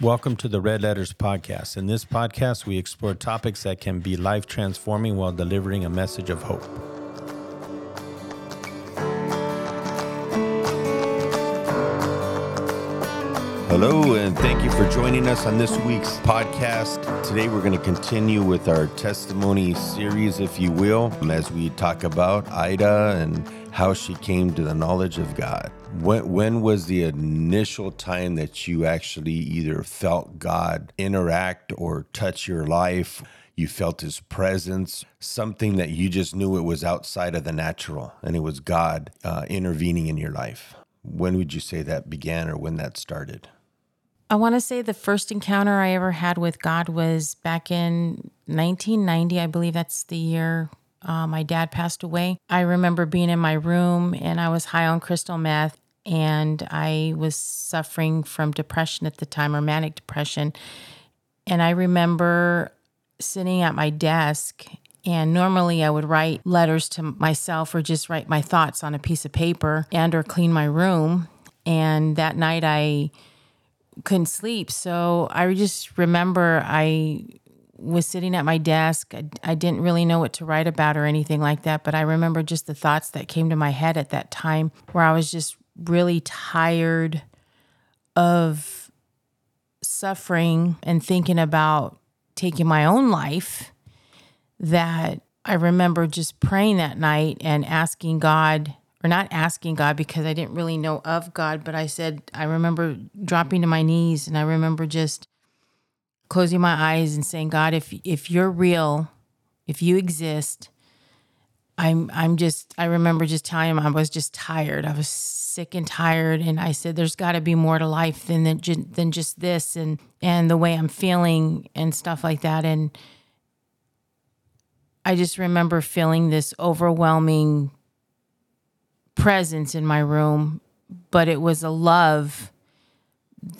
Welcome to the Red Letters Podcast. In this podcast, we explore topics that can be life transforming while delivering a message of hope. Hello, and thank you for joining us on this week's podcast. Today, we're going to continue with our testimony series, if you will, as we talk about Aida and how she came to the knowledge of God. When, when was the initial time that you actually either felt God interact or touch your life? You felt his presence, something that you just knew it was outside of the natural and it was God uh, intervening in your life. When would you say that began or when that started? I want to say the first encounter I ever had with God was back in 1990. I believe that's the year uh, my dad passed away. I remember being in my room and I was high on crystal meth and I was suffering from depression at the time or manic depression. And I remember sitting at my desk and normally I would write letters to myself or just write my thoughts on a piece of paper and or clean my room. And that night I couldn't sleep. So I just remember I was sitting at my desk. I, I, didn't really know what to write about or anything like that, but I remember just the thoughts that came to my head at that time where I was just really tired of suffering and thinking about taking my own life. That I remember just praying that night and asking God or not asking God because I didn't really know of God, but I said, I remember dropping to my knees and I remember just closing my eyes and saying, God, if if you're real, if you exist, I'm I'm just I remember just telling him I was just tired. I was sick and tired and I said there's got to be more to life than than, just this and and the way I'm feeling and stuff like that and I just remember feeling this overwhelming presence in my room, but it was a love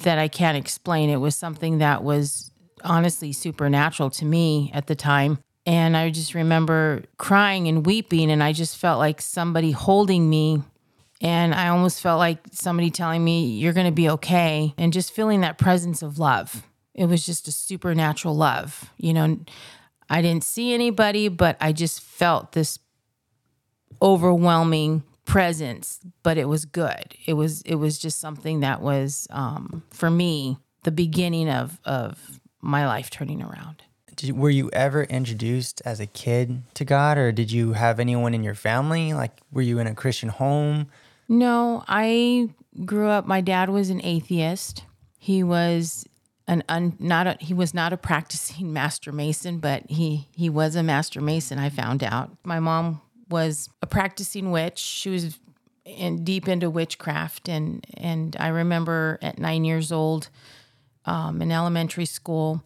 that I can't explain. It was something that was honestly supernatural to me at the time. And I just remember crying and weeping, and I just felt like somebody holding me. And I almost felt like somebody telling me, You're going to be okay. And just feeling that presence of love. It was just a supernatural love. You know, I didn't see anybody, but I just felt this overwhelming presence, but it was good. It was it was just something that was um, for me the beginning of of my life turning around. Did, were you ever introduced as a kid to God, or did you have anyone in your family? Like, were you in a Christian home? No, I grew up. My dad was an atheist. He was an un, not a, he was not a practicing master mason, but he he was a master mason. I found out. My mom was a practicing witch. She was in deep into witchcraft, and and I remember at nine years old, um, in elementary school,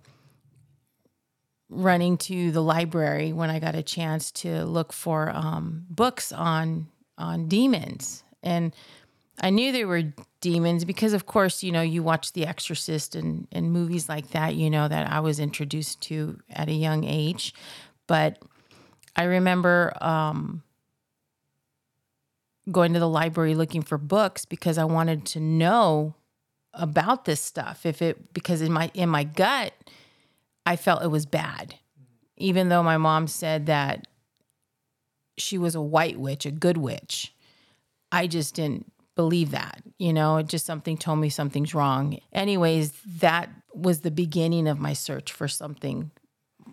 running to the library when I got a chance to look for um, books on on demons, and I knew they were demons because, of course, you know you watch The Exorcist and and movies like that. You know that I was introduced to at a young age, but I remember um, going to the library looking for books because I wanted to know about this stuff. If it because in my in my gut, I felt it was bad, even though my mom said that she was a white witch, a good witch. I just didn't believe that. You know, it just something told me something's wrong. Anyways, that was the beginning of my search for something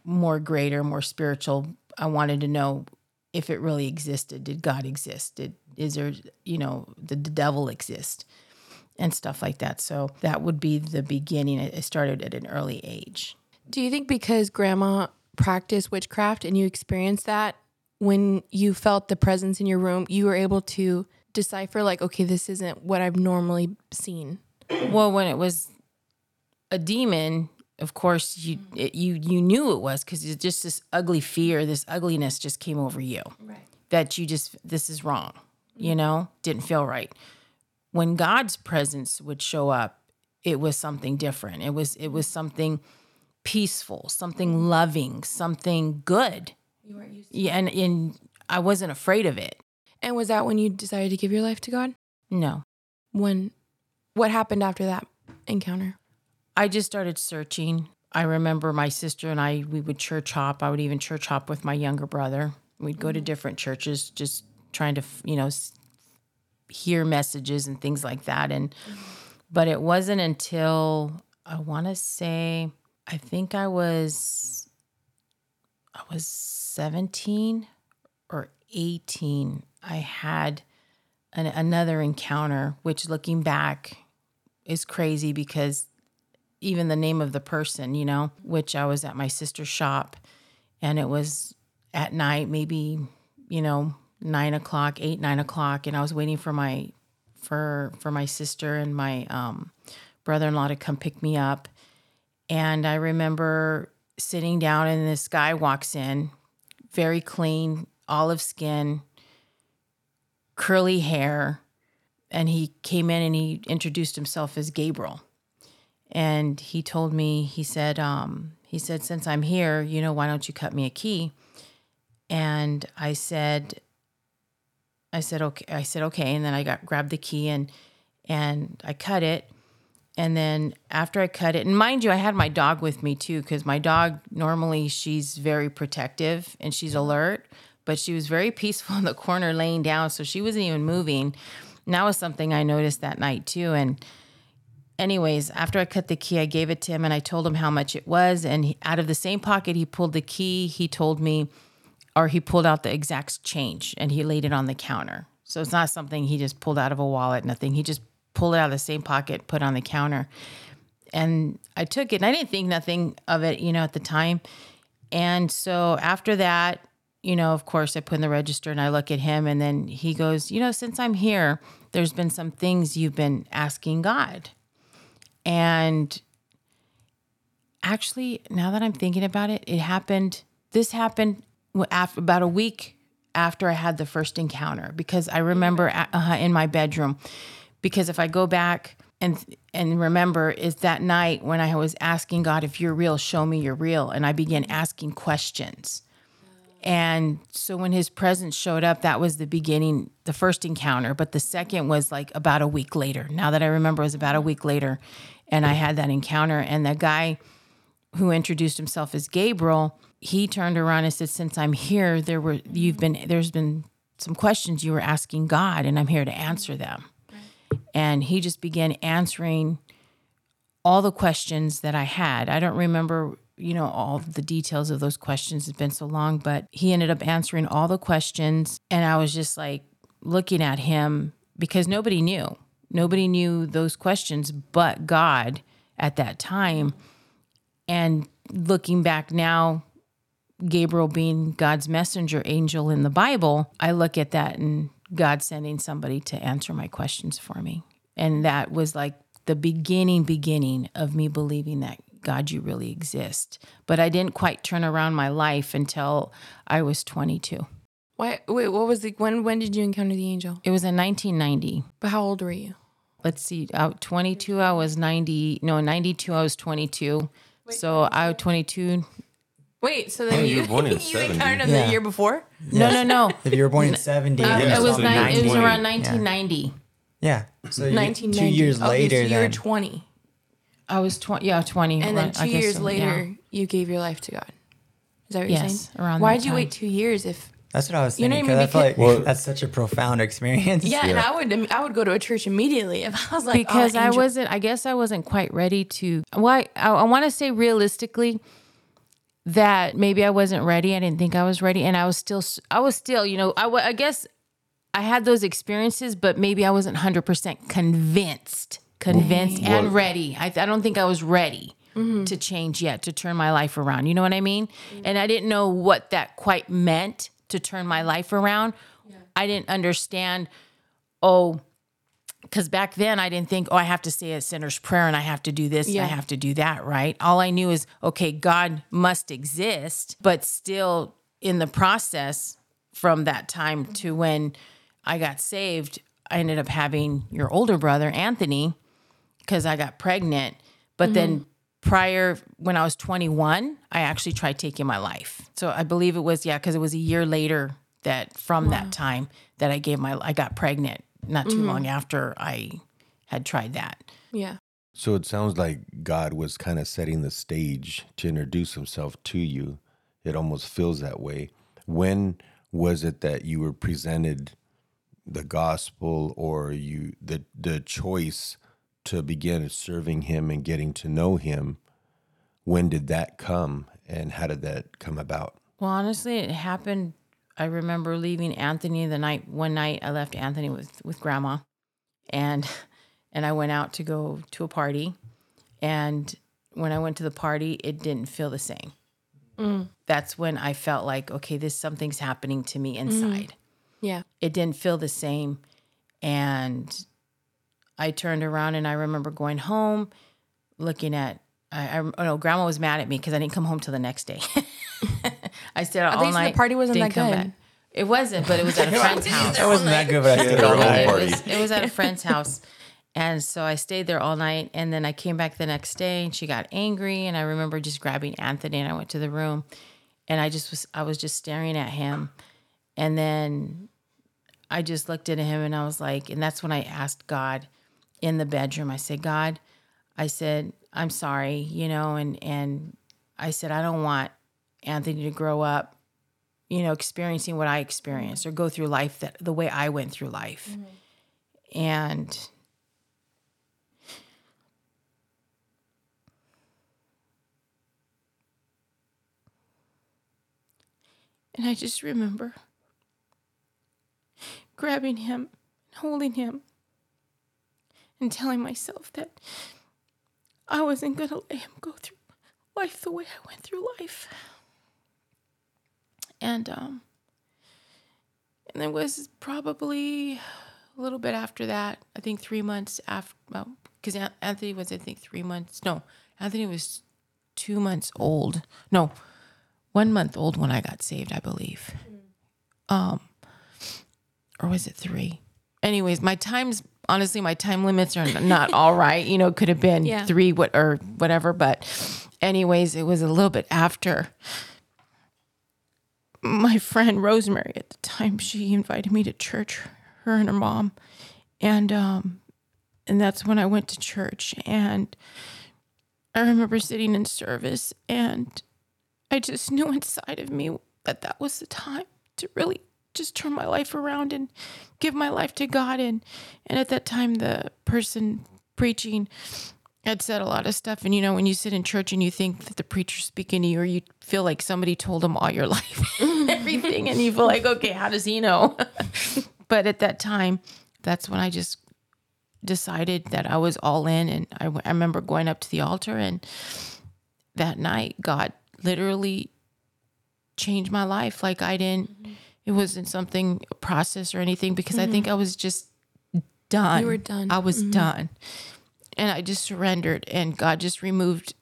more greater, more spiritual, I wanted to know if it really existed. Did God exist? Did is there, you know, did the devil exist? And stuff like that. So that would be the beginning. It started at an early age. Do you think because grandma practiced witchcraft and you experienced that, when you felt the presence in your room, you were able to decipher, like, okay, this isn't what I've normally seen? Well, when it was a demon, of course you it, you you knew it was because it's just this ugly fear this ugliness just came over you. Right. that you just this is wrong you know? Didn't feel right. When god's presence would show up it was something different. It was it was something peaceful something loving something good. You weren't used to yeah and, and i wasn't afraid of it and was that when you decided to give your life to god no when what happened after that encounter I just started searching. I remember my sister and I, we would church hop. I would even church hop with my younger brother. We'd go to mm-hmm. different churches, just trying to, you know, hear messages and things like that. And, mm-hmm. but it wasn't until I want to say, I think I was, I was 17 or 18. I had an, another encounter, which looking back is crazy because even the name of the person, you know, which I was at my sister's shop and it was at night, maybe, you know, nine o'clock, eight, nine o'clock. And I was waiting for my, for, for my sister and my, um, brother-in-law to come pick me up. And I remember sitting down and this guy walks in, very clean, olive skin, curly hair. And he came in and he introduced himself as Gabriel. And he told me, he said, um, he said, since I'm here, you know, why don't you cut me a key? And I said, I said, okay. I said, okay. And then I got grabbed the key and and I cut it. And then after I cut it, and mind you, I had my dog with me too, because my dog normally she's very protective and she's alert, but she was very peaceful in the corner laying down. So she wasn't even moving. And that was something I noticed that night too. And anyways, after I cut the key, I gave it to him and I told him how much it was. And he, out of the same pocket, he pulled the key. He told me, or he pulled out the exact change and he laid it on the counter. So it's not something he just pulled out of a wallet, nothing. He just pulled it out of the same pocket, put on the counter. And I took it and I didn't think nothing of it, you know, at the time. And so after that, you know, of course, I put in the register and I look at him and then he goes, You know, since I'm here, there's been some things you've been asking God. And actually, now that I'm thinking about it, it happened, this happened after about a week after I had the first encounter because I remember uh, in my bedroom. Because if I go back and and remember, is that night when I was asking God, if you're real, show me you're real, and I began asking questions. And so when his presence showed up, that was the beginning, the first encounter. But the second was like about a week later. Now that I remember, it was about a week later. And I had that encounter. And the guy who introduced himself as Gabriel, he turned around and said, Since I'm here, there were you've been there's been some questions you were asking God, and I'm here to answer them. And he just began answering all the questions that I had. I don't remember you know, all the details of those questions. It's been so long, but he ended up answering all the questions. And I was just like looking at him because nobody knew. Nobody knew those questions but God at that time. And looking back now, Gabriel being God's messenger angel in the Bible, I look at that and God sending somebody to answer my questions for me. And that was like the beginning, beginning of me believing that God, you really exist. But I didn't quite turn around my life until I was 22. Why? Wait, what was the when? When did you encounter the angel? It was in 1990. But how old were you? Let's see. Out 22, I was 90. No, 92, I was 22. so I was 22. Wait, so then Oh, you you, were born in you 70. encountered him Yeah. the year before? No, no, no. If you were born in 70, Uh, Yeah, it was so nine, it was around 1990. yeah. So you, two years okay, later, so you were 20, I was 20. Yeah, 20. and then two I guess years so, later, yeah. you gave your life to God. Is that what you're Yes, saying? around Why that did you time. wait two years? If That's what I was You know thinking. what I Because I mean? feel like Well- that's such a profound experience. yeah, and I would I would go to a church immediately if I was like oh, because I wasn't. I guess I wasn't quite ready to. Well, I, I, want to say realistically that maybe I wasn't ready. I didn't think I was ready, and I was still. I was still. You know, I, I guess I had those experiences, but maybe I wasn't hundred percent convinced, convinced and ready. I, I don't think I was ready. Mm-hmm. To change yet, to turn my life around. You know what I mean? Mm. And I didn't know what that quite meant to turn my life around. I didn't understand, oh, because back then I didn't think, oh, I have to say a sinner's prayer and I have to do this and I have to do that, right? All I knew is, okay, God must exist, but still in the process from that time to when I got saved, I ended up having your older brother, Anthony, because I got pregnant. But then mm-hmm. prior, when I was 21, I actually tried taking my life. So I believe it was, yeah, because it was a year later that from that time that I gave my, I got pregnant not too long mm-hmm. after I had tried that. yeah. So it sounds like God was kind of setting the stage to introduce himself to you. It almost feels that way. When was it that you were presented the gospel or you the the choice to begin serving him and getting to know him? When did that come and how did that come about? Well, honestly, it happened. I remember leaving Anthony the night one night. I left Anthony with with grandma, and and I went out to go to a party. And when I went to the party, it didn't feel the same. Mm. That's when I felt like, okay, this something's happening to me inside. Mm. Yeah. It didn't feel the same, and I turned around and I remember going home, looking at. I, I oh no, Grandma was mad at me because I didn't come home till the next day. I stayed out all think so the party wasn't didn't that come good. back. It wasn't, but it was at a friend's house. It wasn't that good, but I still Yeah, don't home party. It was, it was at a friend's house. And so I stayed there all night. And then I came back the next day and she got angry. And I remember just grabbing Anthony and I went to the room and I just was, I was just staring at him. And then I just looked at him and I was like, and that's when I asked God in the bedroom, I said, God, I said, I'm sorry, you know, and, and I said, I don't want Anthony to grow up, you know, experiencing what I experienced or go through life that the way I went through life. And and I just remember grabbing him and holding him and telling myself that I wasn't going to let him go through life the way I went through life. And um and it was probably a little bit after that. I think three months after, well, because Anthony was, I think, three months. No, Anthony was two months old. No, one month old when I got saved, I believe. Um, or was it three? Anyways, my times, honestly, my time limits are not all right. You know, could have been Yeah. three, what or whatever. But, anyways, it was a little bit after my friend Rosemary at the time she invited me to church her and her mom and um and that's when I went to church and I remember sitting in service and I just knew inside of me that that was the time to really just turn my life around and give my life to God. And and at that time the person preaching had said a lot of stuff. And you know when you sit in church and you think that the preacher's speaking to you or you feel like somebody told them all your life everything and you feel like okay how does he know? But at that time that's when i just decided that i was all in. And I, I remember going up to the altar and that night god literally changed my life. Like i didn't mm-hmm. It wasn't something a process or anything because i think mm-hmm. i was just done. You were done. i was mm-hmm. done. And I just surrendered and God just removed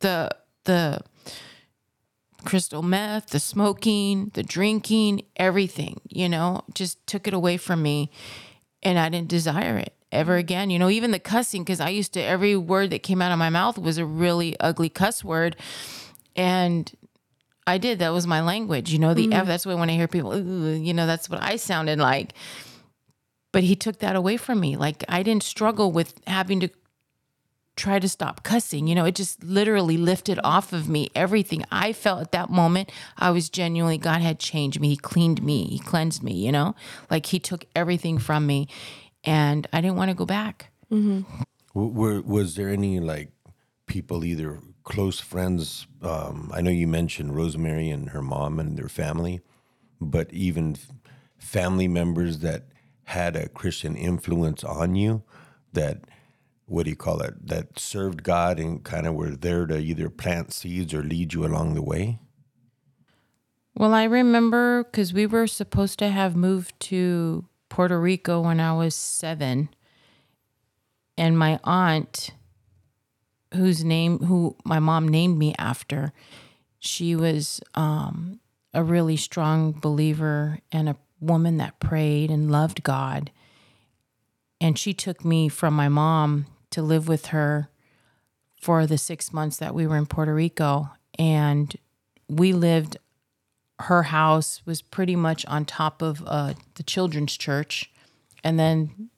the the crystal meth, the smoking, the drinking, everything, you know, just took it away from me and I didn't desire it ever mm-hmm. again. You know, even the cussing cuz I used to every word that came out of my mouth was a really ugly cuss word. And I did that was my language, you know, the mm-hmm. F that's why when I hear people, you know, that's what I sounded like but he took that away from me. Like I didn't struggle with having to try to stop cussing. You know, it just literally lifted off of me everything I felt at that moment. I was genuinely God had changed me. He cleaned me. He cleansed me. You know, like He took everything from me, and I didn't want to go back. Mm-hmm. W- Were, was there any like people, either close friends? Um, I know you mentioned Rosemary and her mom and their family, but even family members that had a Christian influence on you that, what do you call it, that served God and kind of were there to either plant seeds or lead you along the way? Well, I remember because we were supposed to have moved to Puerto Rico when I was seven, and my aunt, whose name, who my mom named me after, she was um, a really strong believer and a woman that prayed and loved God. And she took me from my mom to live with her for the six months that we were in Puerto Rico. And we lived her house was pretty much on top of uh, the children's church, and then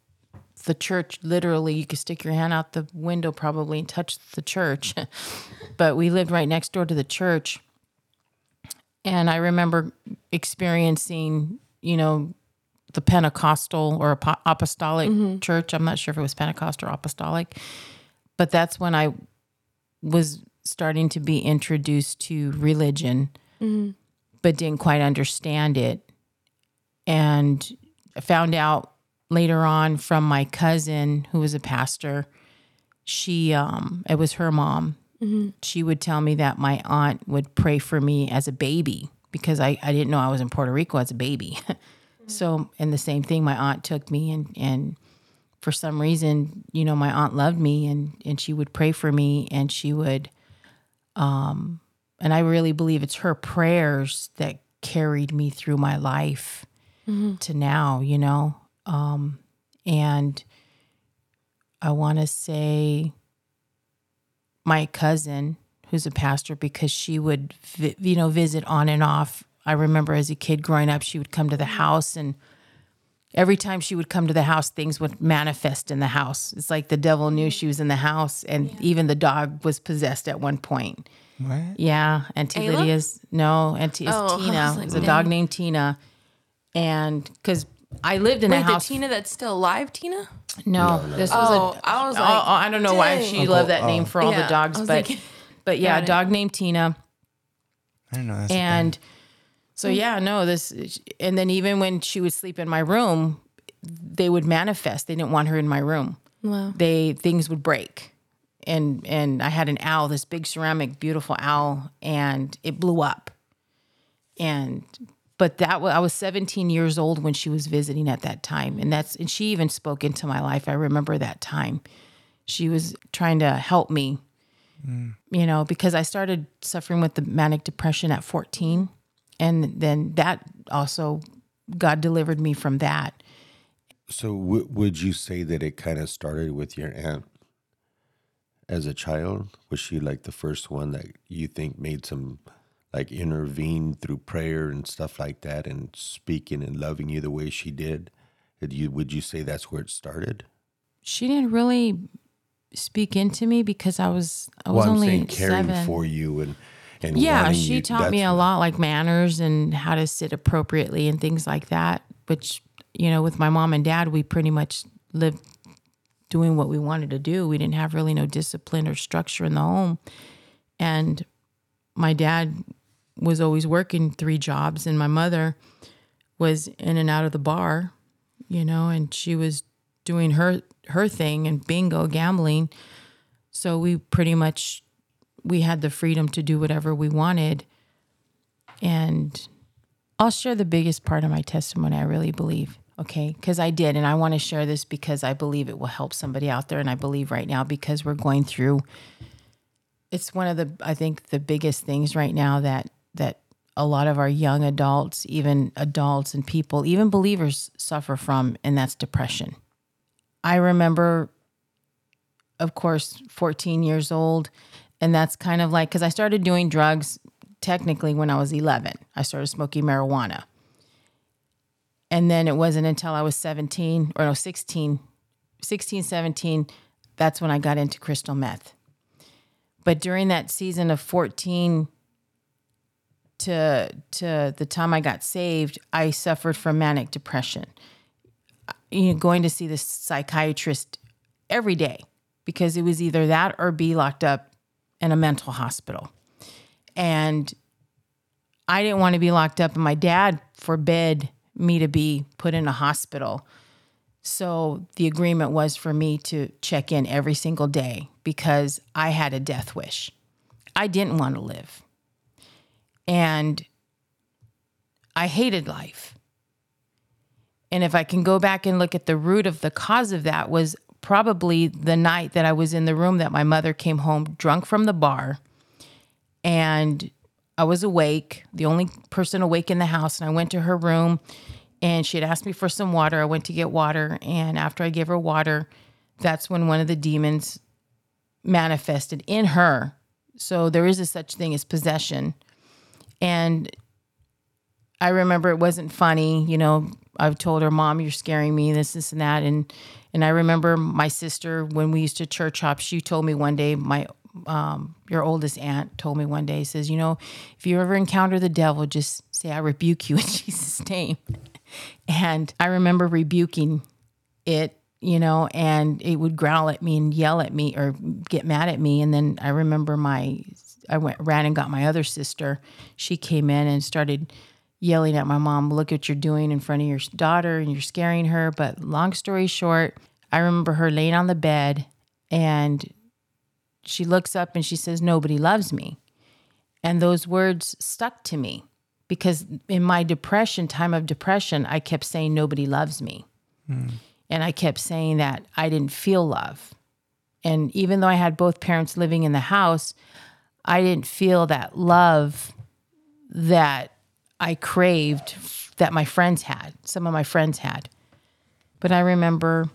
the church literally you could stick your hand out the window probably and touch the church. But we lived right next door to the church. And i remember experiencing you know the pentecostal or apo- apostolic mm-hmm. church. I'm not sure if it was pentecostal or apostolic. But that's when i was starting to be introduced to religion mm-hmm. but didn't quite understand it. And found out later on from my cousin who was a pastor. She um it was her mom. She would tell me that my aunt would pray for me as a baby because i, I didn't know i was in puerto rico as a baby. So and the same thing my aunt took me and and for some reason you know my aunt loved me and and she would pray for me and she would um and i really believe it's her prayers that carried me through my life to now, you know. Um, and I want to say my cousin, who's a pastor, because she would, vi- you know, visit on and off. I remember as a kid growing up, she would come to the house, and every time she would come to the house, things would manifest in the house. It's like the devil knew she was in the house, and even the dog was possessed at one point. What? Yeah, Auntie Ayla? Lydia's no, Auntie is Oh, I Tina. like, it was a dog named Tina, and because I lived in a Wait, the house. Tina that's still alive, Tina? no, this was Oh, a. I was oh, like, oh, I don't know why dang. she loved that oh, name oh. for all Yeah, the dogs, I was but like- but yeah, Got a it. dog named Tina, I don't know. That's a thing. and so hmm. yeah, no, this, and then even when she would sleep in my room, they would manifest. They didn't want her in my room. Wow. they things would break and and i had an owl this big ceramic beautiful owl and it blew up and but that was i was 17 years old when she was visiting at that time and that's and she even spoke into my life. I remember that time. She was trying to help me mm. you know because i started suffering with the manic depression at 14 and then that also god delivered me from that. So, w- would you say that it kind of started with your aunt as a child? Was she like the first one that you think made some like intervene through prayer and stuff like that, and speaking and loving you the way she did? Did you would you say that's where it started? she didn't really speak into me because I was I was well, only saying caring seven. for you and and yeah, she you- taught me a lot, like manners and how to sit appropriately and things like that. Which you know, with my mom and dad, we pretty much lived doing what we wanted to do. We didn't have really no discipline or structure in the home, and my dad was always working three jobs, and my mother was in and out of the bar, you know, and she was doing her her thing and bingo gambling. So we pretty much we had the freedom to do whatever we wanted. And I'll share the biggest part of my testimony, I really believe. Okay. Because I did. And I want to share this because I believe it will help somebody out there. And I believe right now, because we're going through, it's one of the, I think, the biggest things right now that, that a lot of our young adults, even adults and people, even believers suffer from, and that's depression. I remember, of course, 14 years old. And that's kind of like, because I started doing drugs technically when I was 11. I started smoking marijuana. And then it wasn't until I was 17 or no, 16, 16, 17, that's when I got into crystal meth. But during that season of 14 to to the time I got saved, I suffered from manic depression. You know, going to see the psychiatrist every day because it was either that or be locked up in a mental hospital. And I didn't want to be locked up, and my dad forbid me to be put in a hospital. So the agreement was for me to check in every single day because I had a death wish. I didn't want to live. And I hated life. And if I can go back and look at the root of the cause of that was probably the night that I was in the room that my mother came home drunk from the bar and I was awake, the only person awake in the house and I went to her room and she had asked me for some water. I went to get water and after I gave her water, that's when one of the demons manifested in her. So there is a such thing as possession. And I remember it wasn't funny, you know. I've told her, "Mom, you're scaring me, this, this, and that," and And I remember my sister when we used to church hop. She told me one day, my um, your oldest aunt told me one day, says, you know, if you ever encounter the devil, just say, I rebuke you in Jesus' name. and I remember rebuking it, you know, and it would growl at me and yell at me or get mad at me. And then I remember my, I went, ran and got my other sister. She came in and started yelling at my mom, look what you're doing in front of your daughter and you're scaring her. But long story short, I remember her laying on the bed and she looks up and she says, Nobody loves me. And those words stuck to me because in my depression, time of depression, I kept saying, Nobody loves me. Hmm. And I kept saying that I didn't feel love. And even though I had both parents living in the house, I didn't feel that love that I craved that my friends had, some of my friends had. But I remember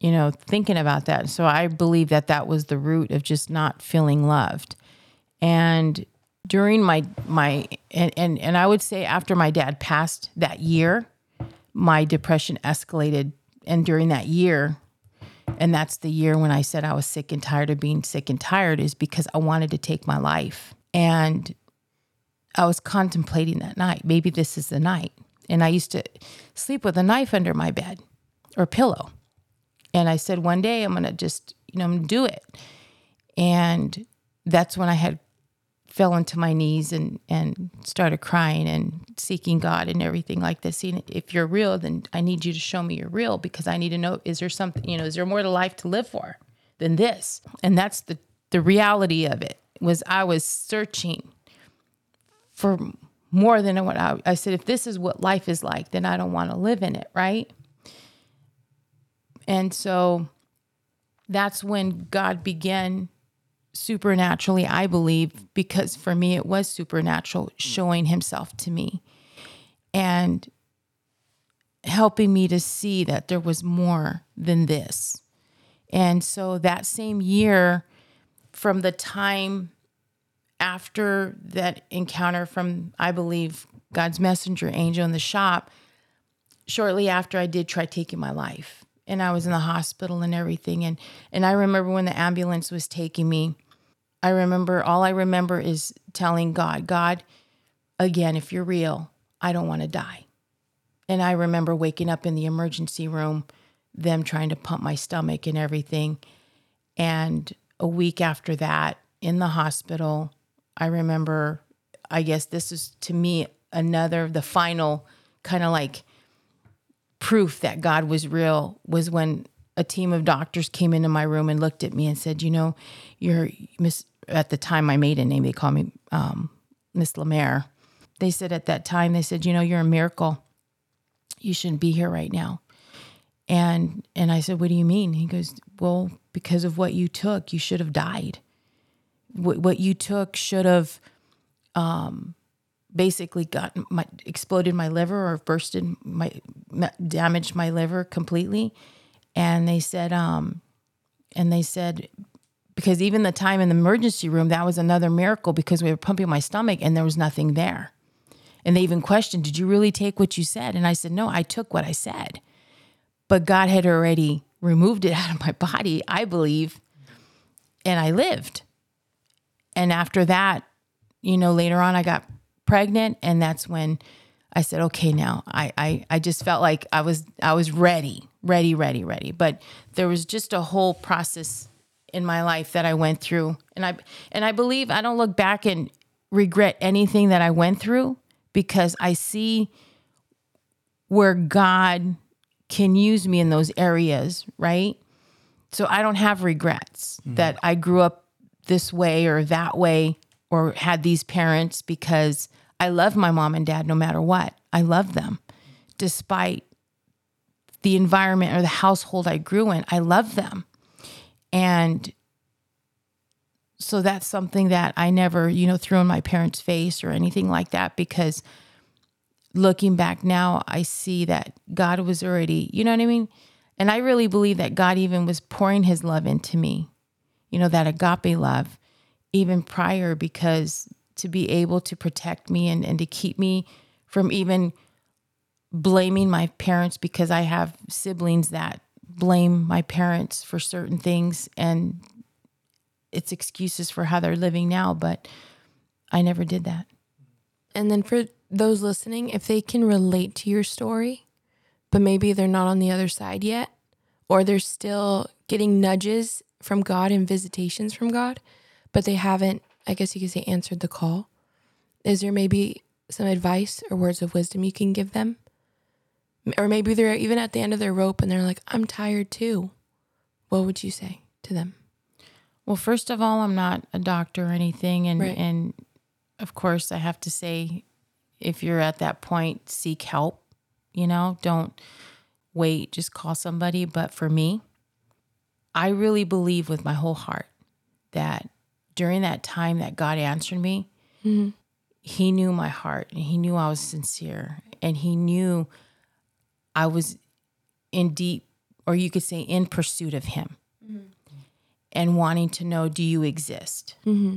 you know, thinking about that. So I believe that that was the root of just not feeling loved. And during my my and and, and I would say after my dad passed that year, my depression escalated. And during that year, and that's the year when I said I was sick and tired of being sick and tired, is because I wanted to take my life. And I was contemplating that night. Maybe this is the night. And I used to sleep with a knife under my bed or pillow. And I said, one day I'm going to just, you know, do it. And that's when I had fell into my knees and, and started crying and seeking God and everything like this. See, if you're real, then I need you to show me you're real because I need to know, is there something, you know, is there more to life to live for than this? And that's the, the reality of it was I was searching for more than what I, I said, if this is what life is like, then I don't want to live in it. Right. And so that's when God began supernaturally, I believe, because for me it was supernatural, showing himself to me and helping me to see that there was more than this. And so that same year, from the time after that encounter from, I believe, God's messenger angel in the shop, shortly after I did try taking my life and I was in the hospital and everything. And and I remember when the ambulance was taking me, I remember all I remember is telling God, God, again, if you're real, I don't want to die. And I remember waking up in the emergency room, them trying to pump my stomach and everything. And a week after that, in the hospital, I remember, I guess this is to me another, the final kind of like proof that God was real was when a team of doctors came into my room and looked at me and said, "You know, you're Miss." At the time, my maiden name they called me um, Miss Lemaire. They said at that time, they said, "You know, you're a miracle. You shouldn't be here right now." And and I said, "What do you mean?" He goes, "Well, because of what you took, you should have died. What, what you took should have." Um, basically got my exploded my liver or bursted my damaged my liver completely. And they said um and they said because even the time in the emergency room that was another miracle because we were pumping my stomach and there was nothing there. And they even questioned did you really take what you said? And i said no i took what i said. But god had already removed it out of my body i believe and i lived. And after that you know later on i got pregnant and that's when I said, okay, now I, I, I just felt like I was, I was ready, ready, ready, ready. But there was just a whole process in my life that I went through. And I, and I believe I don't look back and regret anything that I went through because I see where God can use me in those areas. Right. So I don't have regrets mm. that I grew up this way or that way or had these parents because I love my mom and dad no matter what. I love them despite the environment or the household I grew in. I love them. And so that's something that I never, you know, threw in my parents' face or anything like that because looking back now, I see that God was already, you know what I mean? And I really believe that God even was pouring his love into me, you know, that agape love even prior because to be able to protect me and, and to keep me from even blaming my parents because I have siblings that blame my parents for certain things and it's excuses for how they're living now, but I never did that. And then for those listening, if they can relate to your story, but maybe they're not on the other side yet, or they're still getting nudges from God and visitations from God, but they haven't, I guess you could say, answered the call. Is there maybe some advice or words of wisdom you can give them? Or maybe they're even at the end of their rope and they're like, I'm tired too. What would you say to them? Well, first of all, I'm not a doctor or anything. And, Right. and of course, I have to say, if you're at that point, seek help. You know, don't wait, just call somebody. But for me, I really believe with my whole heart that during that time that God answered me, mm-hmm. He knew my heart and He knew I was sincere and He knew I was in deep, or you could say in pursuit of Him mm-hmm. and wanting to know, do you exist? Mm-hmm.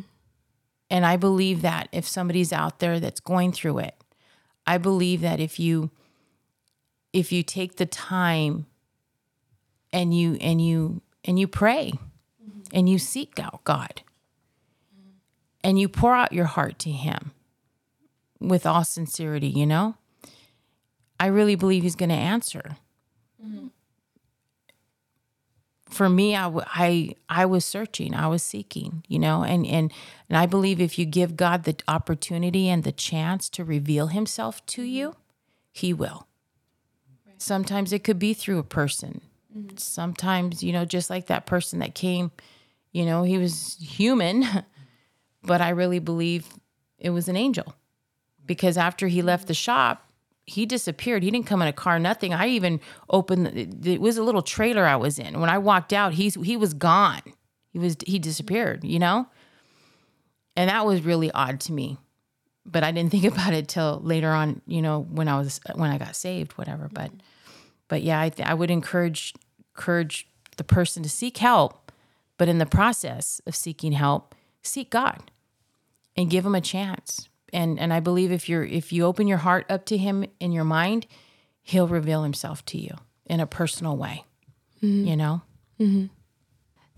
And I believe that if somebody's out there that's going through it, I believe that if you if you take the time and you and you and you pray and you seek out God and you pour out your heart to him with all sincerity, you know? I really believe he's going to answer. Mm-hmm. For me, I, w- I, I was searching, I was seeking, you know, and, and, and I believe if you give God the opportunity and the chance to reveal himself to mm-hmm. you, he will. Sometimes it could be through a person. Mm-hmm. Sometimes, you know, just like that person that came, you know, he was human, but I really believe it was an angel because after he left the shop, he disappeared. He didn't come in a car, nothing. I even opened. It it was a little trailer I was in. When I walked out, he's he was gone. He was he disappeared. You know, and that was really odd to me. But I didn't think about it till later on. You know, when I was when I got saved, whatever. But but yeah, I I would encourage encourage the person to seek help, but in the process of seeking help, seek God and give him a chance. And and I believe if you're if you open your heart up to him in your mind, he'll reveal himself to you in a personal way. You know?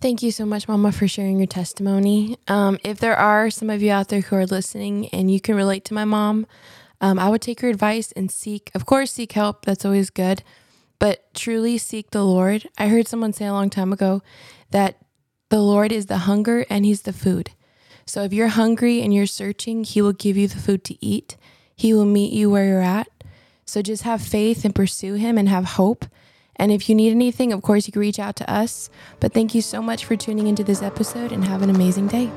Thank you so much, Mama, for sharing your testimony. Um, if there are some of you out there who are listening and you can relate to my mom, um, I would take your advice and seek, of course, seek help. That's always good, but truly seek the Lord. I heard someone say a long time ago that the Lord is the hunger and He's the food. So if you're hungry and you're searching, He will give you the food to eat, He will meet you where you're at. So just have faith and pursue Him and have hope. And if you need anything, of course, you can reach out to us. But thank you so much for tuning into this episode and have an amazing day.